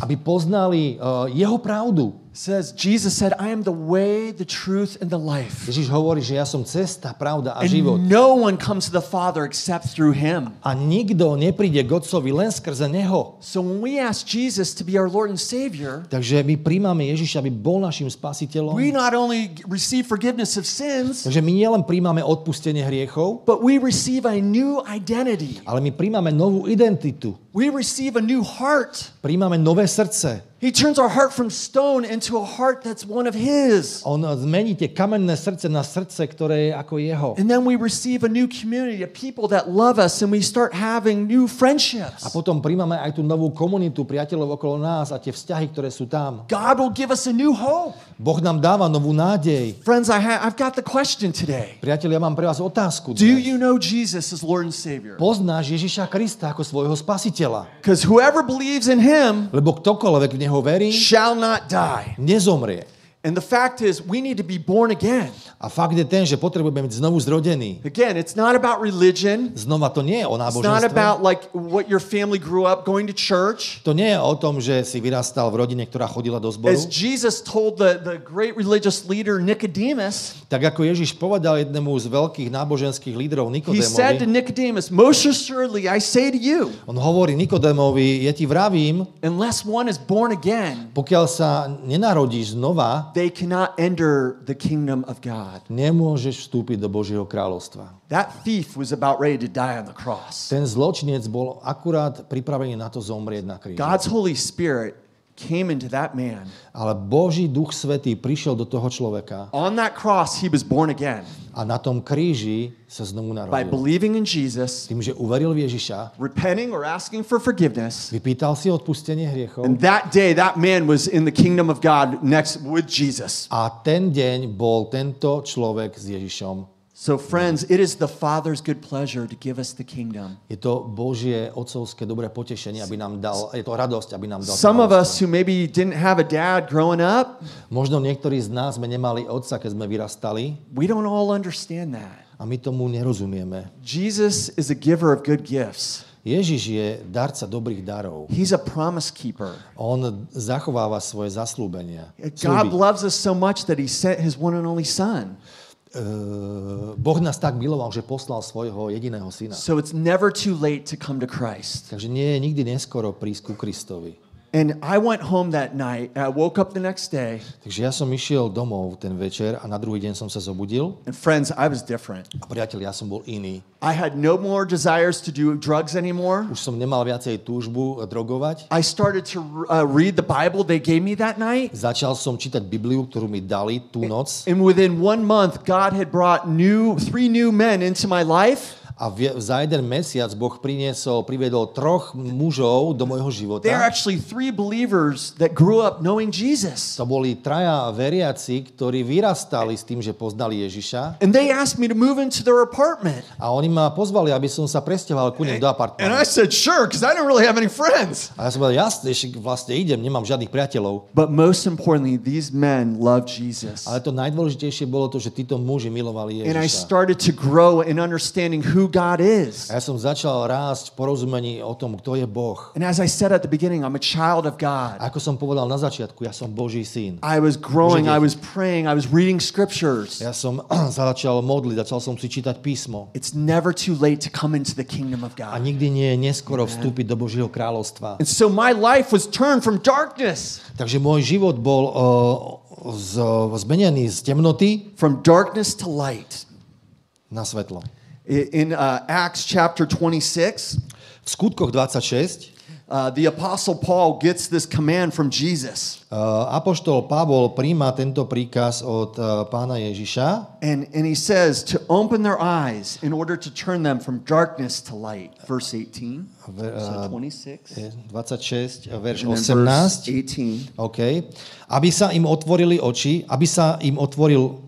Aby poznali uh, jeho pravdu. Says Jesus said, I am the way, the truth, and the life. Ježiš hovorí, že ja som cesta, pravda a život. And no one comes to the Father except through him. A nikto nepríde k Otcovi len skrze Neho. So when we ask Jesus to be our Lord and Savior, Takže my príjmame Ježiša, aby bol našim spasiteľom. we not only receive forgiveness of sins, Takže my nielen príjmame odpustenie hriechov, but we receive a new identity. ale my príjmame novú identitu. We receive a new heart. Príjmame nové srdce. He turns our heart from stone into a heart that's one of His. On zmení tie kamenné srdce na srdce, ktoré je ako jeho. And then we receive a new community of people that love us and we start having new A friendships. potom príjmame aj tú novú komunitu priateľov okolo nás a tie vzťahy, ktoré sú tam. God will give us a new hope. Boh nám dáva novú nádej. Friends, I ha- I've got the question today. Priatelia, ja mám pre vás otázku. Do dnes. you know Jesus as Lord and Savior? Poznáš Ježiša Krista ako svojho spasiteľa. Because whoever believes in Him Lebo ktokoľvek v Neho verí, shall not die. nezomrie. And the fact is, we need to be born again. A fakt je ten, že potrebujeme byť znovu zrodený. Again, it's not about religion. Znova to nie je o It's not náboženstve. about like what your family grew up going to church. To nie je o tom, že si vyrastal v rodine, ktorá chodila do zboru. As Jesus told the, the great religious leader Nicodemus, Tak ako Ježiš povedal jednému z veľkých náboženských lídrov he said to Nikodémovi, Nicodemus, Most assuredly I say to you, on hovorí Nikodémovi, ja ti vravím, unless one is born again, pokiaľ sa nenarodíš znova, they cannot enter the kingdom of God. nemôžeš vstúpiť do Božieho kráľovstva. That thief was about ready to die on the cross. Ten zločinec bol akurát pripravený na to zomrieť na kríži. God's Holy Spirit came into that man. Ale Boží duch svetý prišiel do toho človeka On that cross, he was born again a na tom kríži sa znovu by narodil. believing in Jesus, Tým, že uveril v Ježiša, repenting or asking for forgiveness. vypýtal si odpustenie hriechov And that day, that man was in the kingdom of God next with Jesus. a ten deň bol tento človek s Ježišom. So, friends, it is the Father's good pleasure to give us the kingdom. Je to Božie otcovské dobré potešenie, aby nám dal, je to radosť, aby nám dal Some of us who maybe didn't have a dad growing up, Možno niektorí z nás sme nemali otca, keď sme vyrastali we don't all understand that. a my tomu nerozumieme. Jesus is a giver of good gifts. Ježiš je darca dobrých darov. He's a promise keeper. On zachováva svoje zaslúbenia. God loves us so much that he sent his one and only son. Eh, Boh nás tak miloval, že poslal svojho jediného syna. So it's never too late to come to Christ. Takže nie je nikdy neskoro prísť ku Kristovi. And I went home that night. And I woke up the next day, Takže ja som išiel domov ten večer a na druhý deň som sa zobudil and friends, I was different. a priateľ, ja som bol iný. I had no more desires to do drugs anymore. Už som nemal viacej túžbu drogovať. I started to uh, read the Bible they gave me that night. Začal som čítať Bibliu, ktorú mi dali tú noc And within one month, God had brought new, three new men into my life. A v- za jeden mesiac Boh priniesol, priviedol troch mužov do môjho They're života. actually three believers that grew up knowing Jesus. To boli traja veriaci, ktorí vyrastali s tým, že poznali Ježiša. And they asked me to move into their apartment. A oni ma pozvali, aby som sa presťahoval ku nim do And I said, sure, because I don't really have any friends. A ja som povedal, jasne, vlastne idem, nemám žiadnych priateľov. But most importantly, these men loved Jesus. Ale to najdôležitejšie bolo to, že títo muži milovali And I Ježiša. started to grow in understanding who God is. A ja som začal rásť v porozumení o tom, kto je Boh. And as I said at the beginning, I'm a child of God. A ako som povedal na začiatku, ja som Boží syn. I was growing, I was praying, I was reading scriptures. Ja som začal modliť, začal som si čítať písmo. It's never too late to come into the kingdom of A God. nikdy nie je neskoro vstúpiť do Božieho kráľovstva. And so my life was turned from darkness, Takže môj život bol uh, z, zmenený z temnoty from darkness to light. na svetlo. In uh, Acts chapter 26, V skutkoch 26 uh, the Apostle Paul gets this command from Jesus. Uh, Apoštol Pavol príjma tento príkaz od uh, pána Ježiša And, and he says to open their eyes in order to turn them from darkness to light. Verse 18. Ver- So uh, 26. je 26, verš verse 18. 18. OK. Aby sa im otvorili oči, aby sa im otvoril,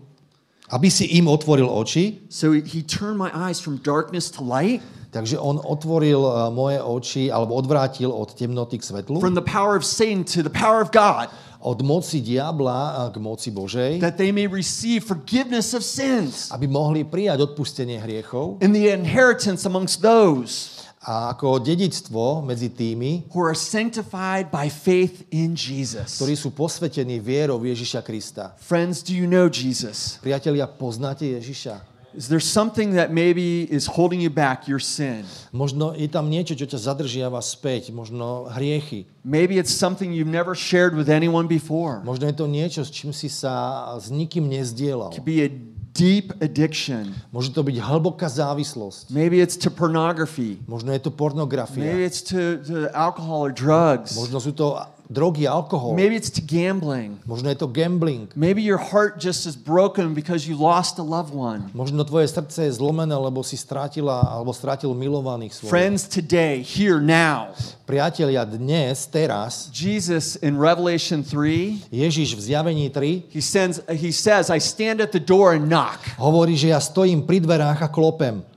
aby si im otvoril oči, So he, turned my eyes from darkness to light, takže on otvoril uh, moje oči, alebo odvrátil od temnoty k svetlu, from the power of Satan to the power of God, od moci diabla uh, k moci Božej, that they may receive forgiveness of sins. Aby mohli prijať odpustenie hriechov. And the inheritance amongst those a ako dedictvo medzi tými, who are sanctified by faith in Jesus. ktorí sú posvetení vierou v Ježiša Krista. Friends, do you know Jesus? Priatelia, poznáte Ježiša? Is there something that maybe is holding you back, your sin? Možno je tam niečo, čo ťa zadržiava späť, možno hriechy. Maybe it's something you've never shared with anyone before. Možno je to niečo, s čím si sa s nikým nezdielal. Could be a deep addiction. Môže to byť hlboká závislosť. Maybe it's to pornography. Možno je to Maybe pornografia. it's to, to alcohol or drugs. Možno sú to drogy, alkohol. Maybe it's to gambling. Možno je to gambling. Maybe your heart just is broken because you lost a loved one. Možno tvoje srdce je zlomené, lebo si strátila alebo strátil milovaných svojich. Friends, today, here, now, Priatelia, dnes, teraz, Jesus in Revelation 3, Ježiš v zjavení 3 he, sends, he says, I stand at the door and knock. hovorí, že ja stojím pri dverách a klopem.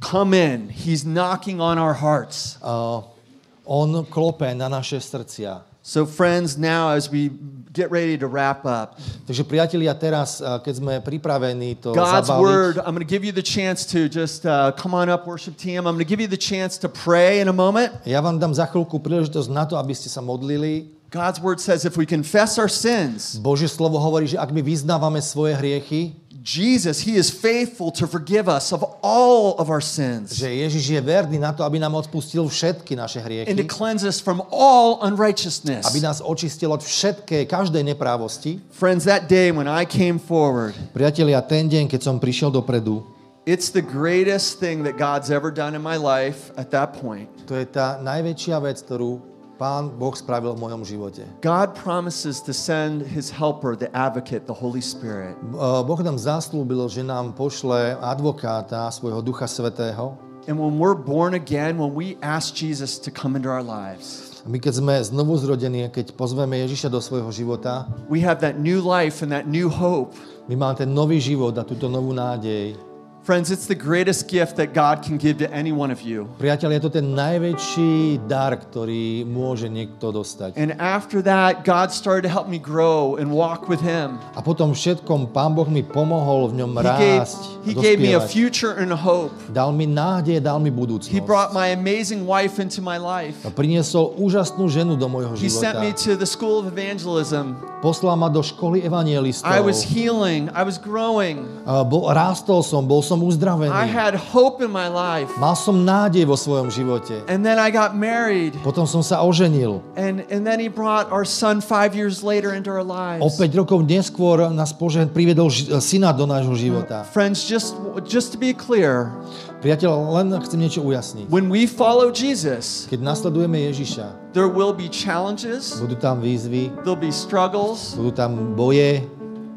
Come in. He's knocking on our hearts. Uh, on klope na naše srdcia. So, friends, now as we get ready to wrap up, Takže priatelia, teraz, uh, keď sme pripravení to God's zabaliť, word, I'm going to give you the chance to just uh, come on up, worship team. I'm going to give you the chance to pray in a moment. ja vám dám za chvíľku príležitosť na to, aby ste sa modlili. God's word says if we confess our sins, Božie slovo hovorí, že ak my vyznávame svoje hriechy, Jesus, He is faithful to forgive us of all of our sins že Ježiš je verný na to, aby nám odpustil všetky naše and to hriechy, cleanse us from all unrighteousness. aby nás očistil od všetkej, každej neprávosti. Friends, that day when I came forward, Priatelia, ten deň, keď som prišiel dopredu, it's the greatest thing that God's ever done in my life at that point. to je tá najväčšia vec, ktorú Pán Boh spravil v mojom živote. God promises to send His helper, the advocate, the Holy Spirit. Uh, Boh nám zaslúbil, že nám pošle advokáta svojho Ducha Svetého. And when we're born again, when we ask Jesus to come into our lives, My keď sme znovu zrodení, keď pozveme Ježiša do svojho života, we have that new life and that new hope. my máme ten nový život a túto novú nádej. Friends, it's the greatest gift that God can give to any one of you. Priatelia, je to ten najväčší dar, ktorý môže niekto dostať. And after that, God started to help me grow and walk with Him. A potom všetkom Pán Boh mi pomohol v ňom He gave, he gave me a future and a hope. Dal mi nádej, dal mi He brought my amazing wife into my life. A priniesol úžasnú ženu do môjho He sent me to the school of evangelism. Poslal ma do školy evangelistov. I was healing. I was growing. A Bol, rástol som, bol som I uzdravený. had hope in my life. Mal som nádej vo svojom živote. And then I got married. Potom som sa oženil. And, and then he brought our son five years later into our lives. O 5 rokov neskôr nás požehn priviedol ži- syna do nášho života. Friends, just, just to be clear, Priateľ, len chcem niečo ujasniť. when we follow Jesus, Keď nasledujeme Ježiša, there will be challenges, budú tam výzvy, there'll be struggles, budú tam boje,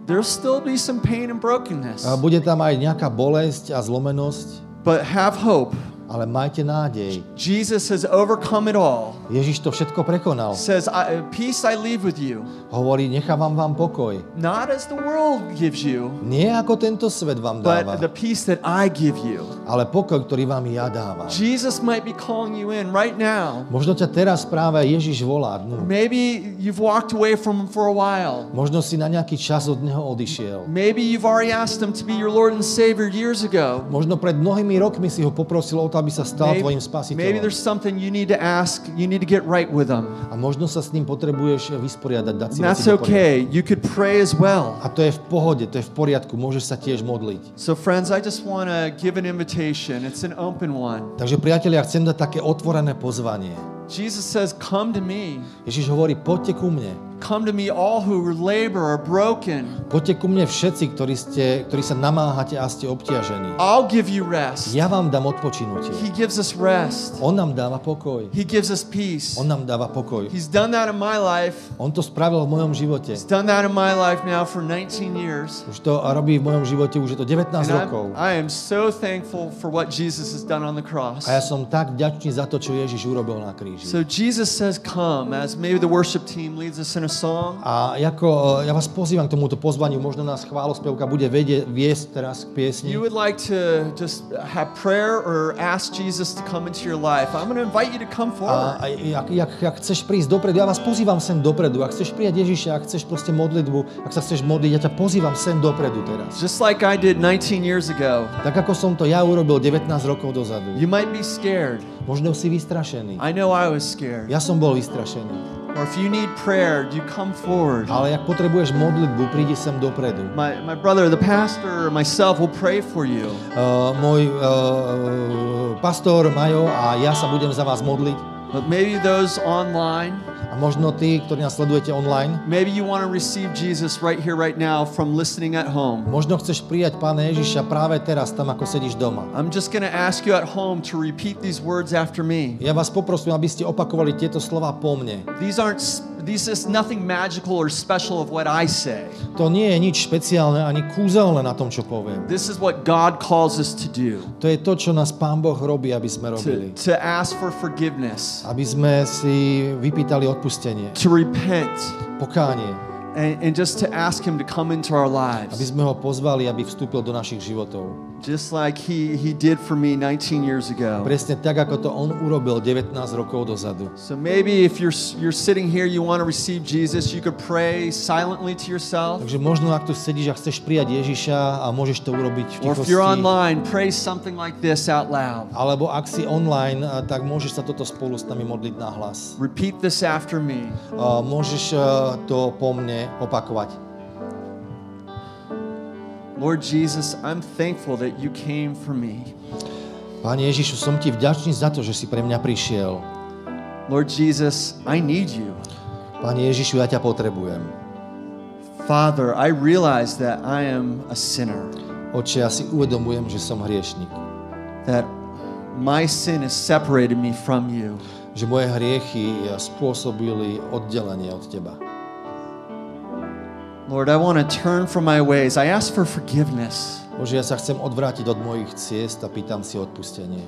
there'll still be some pain and brokenness. bude tam aj nejaká bolesť a zlomenosť, But have hope. Ale majte nádej. Jesus has overcome it all. Ježiš to všetko prekonal. Says, I, Peace I leave with you, Hovorí, nechávam vám pokoj. not as the world gives you, Nie ako tento svet vám dáva, but the peace that I give you. ale pokoj, ktorý vám ja dávam. Jesus might be calling you in right now. Možno ťa teraz práve Ježiš volá dnu. Maybe you've walked away from him for a while. Možno si na nejaký čas od Neho odišiel. Maybe you've already asked him to be your Lord and Savior years ago. Možno pred mnohými rokmi si ho poprosil o to, aby sa stal Maybe, tvojim maybe spasiteľom. there's something you need to ask, you need to get right with him. A možno sa s ním potrebuješ vysporiadať, dať si that's okay. You could pray as well. A to je v pohode, to je v poriadku, môžeš sa tiež modliť. So, friends, I just want to give an invitation. It's an open one. Takže priatelia, chcem dať také otvorené pozvanie. Jesus says, Come to me. Ježiš hovorí, poďte ku mne. Come to me, all who labor are broken. Poďte ku mne všetci, ktorí, ste, ktorí sa namáhate a ste obtiažení. I'll give you rest. Ja vám dám odpočinutie. He gives us rest. On nám dáva pokoj. He gives us peace. On nám dáva pokoj. He's done that in my life. On to spravil v mojom živote. He's done that in my life now for 19 years. Už to robí v mojom živote, už je to 19 And rokov. I am so thankful for what Jesus has done on the cross. A ja som tak vďačný za to, čo Ježiš urobil na kríži. So Jesus says, Come, as maybe the worship team leads us in a song. A ako, e, ja vás pozývam k tomuto pozvaniu, možno nás chválospevka bude vedie, viesť teraz k piesni. You would like to just have prayer or ask Jesus to come into your life. I'm going to invite you to come forward. a jak, jak, jak chceš prísť dopredu, ja vás pozývam sem dopredu. Ak chceš prijať Ježiša, ak chceš proste modlitbu, ak sa chceš modliť, ja ťa pozývam sem dopredu teraz. Just like I did 19 years ago. Tak ako som to ja urobil 19 rokov dozadu. You might be scared. Možno si vystrašený. I know I was scared. Ja som bol vystrašený. Or if you need prayer, do you come forward. Ale ak potrebuješ modlitbu, prídi sem dopredu. My, my brother, the pastor, or myself will pray for you. Uh, môj uh, pastor Majo a ja sa budem za vás modliť. But maybe those online, A možno tí, ktorí nás sledujete online, maybe you want to receive Jesus right here, right now from listening at home. možno chceš prijať Pána Ježiša práve teraz, tam ako sedíš doma. I'm just going to ask you at home to repeat these words after me. Ja vás poprosím, aby ste opakovali tieto slova po mne. These aren't, s- these is nothing magical or special of what I say. To nie je nič špeciálne ani kúzelné na tom, čo poviem. This is what God calls us to do To je to, čo nás Pán Boh robí, aby sme robili. to, to ask for forgiveness, Aby sme si vypýtali odpustenie, to repent, pokánie. and, and just to ask Him to come into our Aby lives. sme ho pozvali, aby vstúpil do našich životov. Just like He, he did for me 19 years ago. Presne tak, ako to on urobil 19 rokov dozadu. So maybe if you're, you're sitting here, you want to receive Jesus, you could pray silently to yourself. Takže možno, ak tu sedíš a chceš prijať Ježiša a môžeš to urobiť v Or if you're online, pray something like this out loud. alebo ak si online, tak môžeš sa toto spolu s nami modliť na hlas. Repeat this after me. A Môžeš a, to po mne opakovať. Lord Jesus, I'm thankful that you came for me. Pane Ježišu, som ti vďačný za to, že si pre mňa prišiel. Lord Jesus, I need you. Pane Ježišu, ja ťa potrebujem. Father, I realize that I am a sinner, Oče, ja si uvedomujem, že som hriešnik. that my sin has separated me from you. Že moje hriechy spôsobili oddelenie od Teba. Lord, I want to turn from my ways. I ask for forgiveness. Bože, ja sa chcem odvrátiť od mojich ciest a pýtam si odpustenie.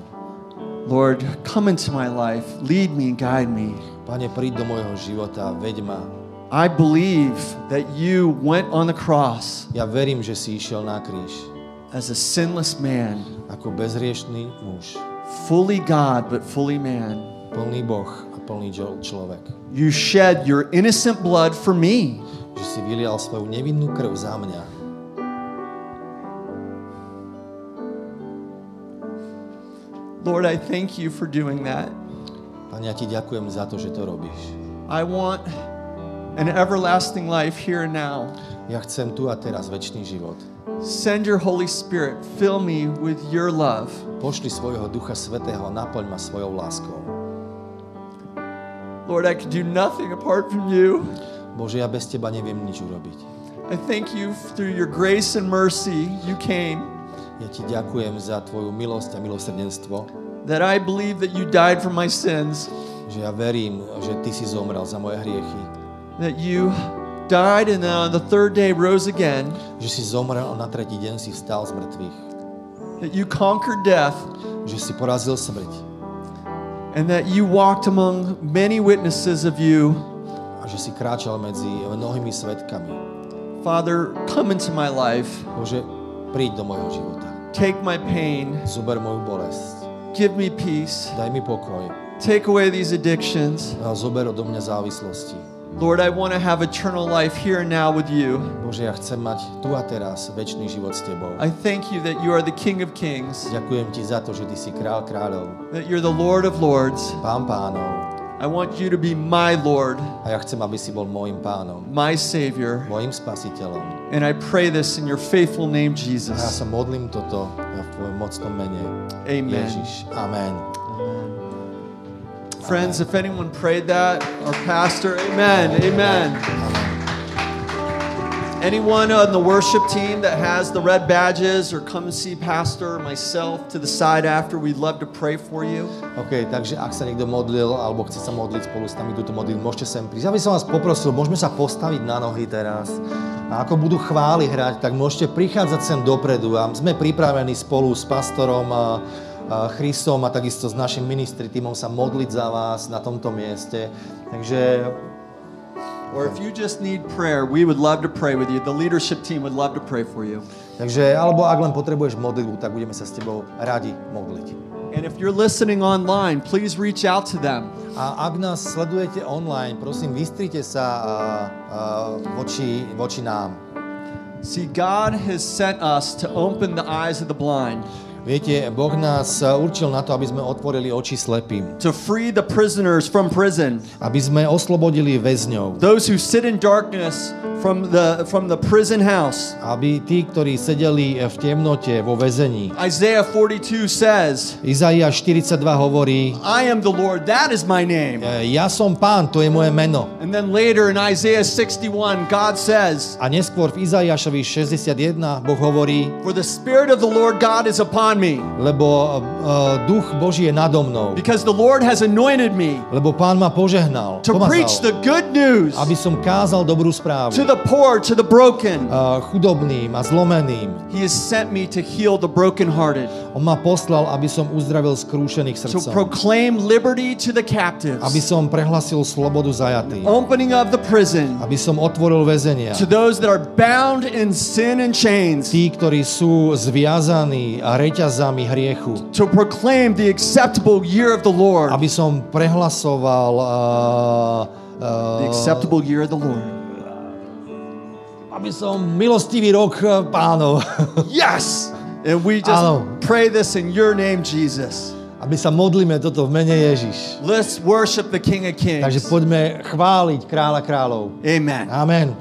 Lord, come into my life. Lead me and guide me. Pane, príď do môjho života, veď ma. I believe that you went on the cross Ja verím, že si išiel na kríž as a sinless man, ako bezriešný muž, fully God, but fully man. plný Boh a plný človek. You shed your innocent blood for me. Že si vylial svoju nevinnú krv za mňa. Lord, I thank you for doing that. Pane, ja ti ďakujem za to, že to robíš. I want an everlasting life here and now. Ja chcem tu a teraz väčší život. Send your Holy Spirit. Fill me with your love. Pošli svojho Ducha Svetého a naplň ma svojou láskou. Lord, I could do nothing apart from you. Bože, ja bez Teba neviem nič urobiť. I thank you through your grace and mercy you came. Ja ti ďakujem za Tvoju milosť a milosrdenstvo, That I believe that you died for my sins. že ja verím, že Ty si zomrel za moje hriechy, That you died and then on the third day rose again. že si zomrel a na tretí deň si vstal z mŕtvych, That you conquered death. že si porazil smrť And that you walked among many witnesses of you. Že si kráčal medzi mnohými svetkami. Father, come into my life. Bože, príď do môjho života. Take my pain. Zober moju bolesť. Give me peace. Daj mi pokoj. Take away these addictions. A zober odo mňa závislosti. Lord, I want to have eternal life here and now with you. Bože, ja chcem mať tu a teraz väčší život s Tebou. I thank you that you are the King of Kings, Ďakujem Ti za to, že Ty si král kráľov, that you're the Lord of Lords. pán pánov. I want you to be my Lord, A ja chcem, aby si bol môjim pánom, my Savior. môjim spasiteľom. And I pray this in your faithful name, A ja Jesus. sa modlím toto v Tvojom mocnom mene. Amen. Ježiš. Amen. Friends, if anyone prayed that, our pastor, amen, amen. Anyone on the worship team that has the red badges or come see pastor or myself to the side after, we'd love to pray for you. OK, takže ak sa niekto modlil alebo chce sa modliť spolu s nami túto modlil, môžete sem prísť. Ja by som vás poprosil, môžeme sa postaviť na nohy teraz. A ako budú chvály hrať, tak môžete prichádzať sem dopredu a sme pripravení spolu s pastorom Christom a takisto s našim ministri týmom sa modliť za vás na tomto mieste. Takže Or if you just need prayer, we would love to pray with you. The leadership team would love to pray for you. Takže, alebo ak len potrebuješ modlitbu, tak budeme sa s tebou radi modliť. And if you're listening online, please reach out to them. A ak nás sledujete online, prosím, vystrite sa a, a, voči, voči nám. See, God has sent us to open the eyes of the blind, Viete, Boh nás určil na to, aby sme otvorili oči slepým, to free the prisoners from prison, aby sme oslobodili väzňov, those who sit in darkness from the from the prison house. aby tí, ktorí sedeli v temnote vo väzení. Isaiah 42 says, Izaiáš 42 hovorí, I am the Lord, that is my name. "E, ja som pán, to je moje meno. And then later in Isaiah 61, God says, A neskôr v Izaiášovi 61 Boh hovorí, For the Spirit of the Lord God is upon me, lebo uh, duch Boží je nado mnou, because the Lord has anointed me lebo pán ma požehnal, to preach the good news aby som kázal dobrú správu. to the poor, to the broken. uh, chudobným a zlomeným. He has sent me to heal the brokenhearted, On ma poslal, aby som uzdravil skrúšených to proclaim liberty to the captives, Aby som prehlasil slobodu zajatým. opening of the prison Aby som otvoril väzenia. to those that are bound in sin and chains, Tí, ktorí sú zviazaní reťazami hriechu. to proclaim the acceptable year of the Lord. Aby som prehlasoval uh, The uh, acceptable year of the Lord. Aby som milostivý rok uh, pánov. Yes! And we just Áno. pray this in your name, Jesus. aby sa modlíme toto v mene Ježiš. Let's worship the King of Takže Kings. poďme chváliť kráľa kráľov. Amen. Amen.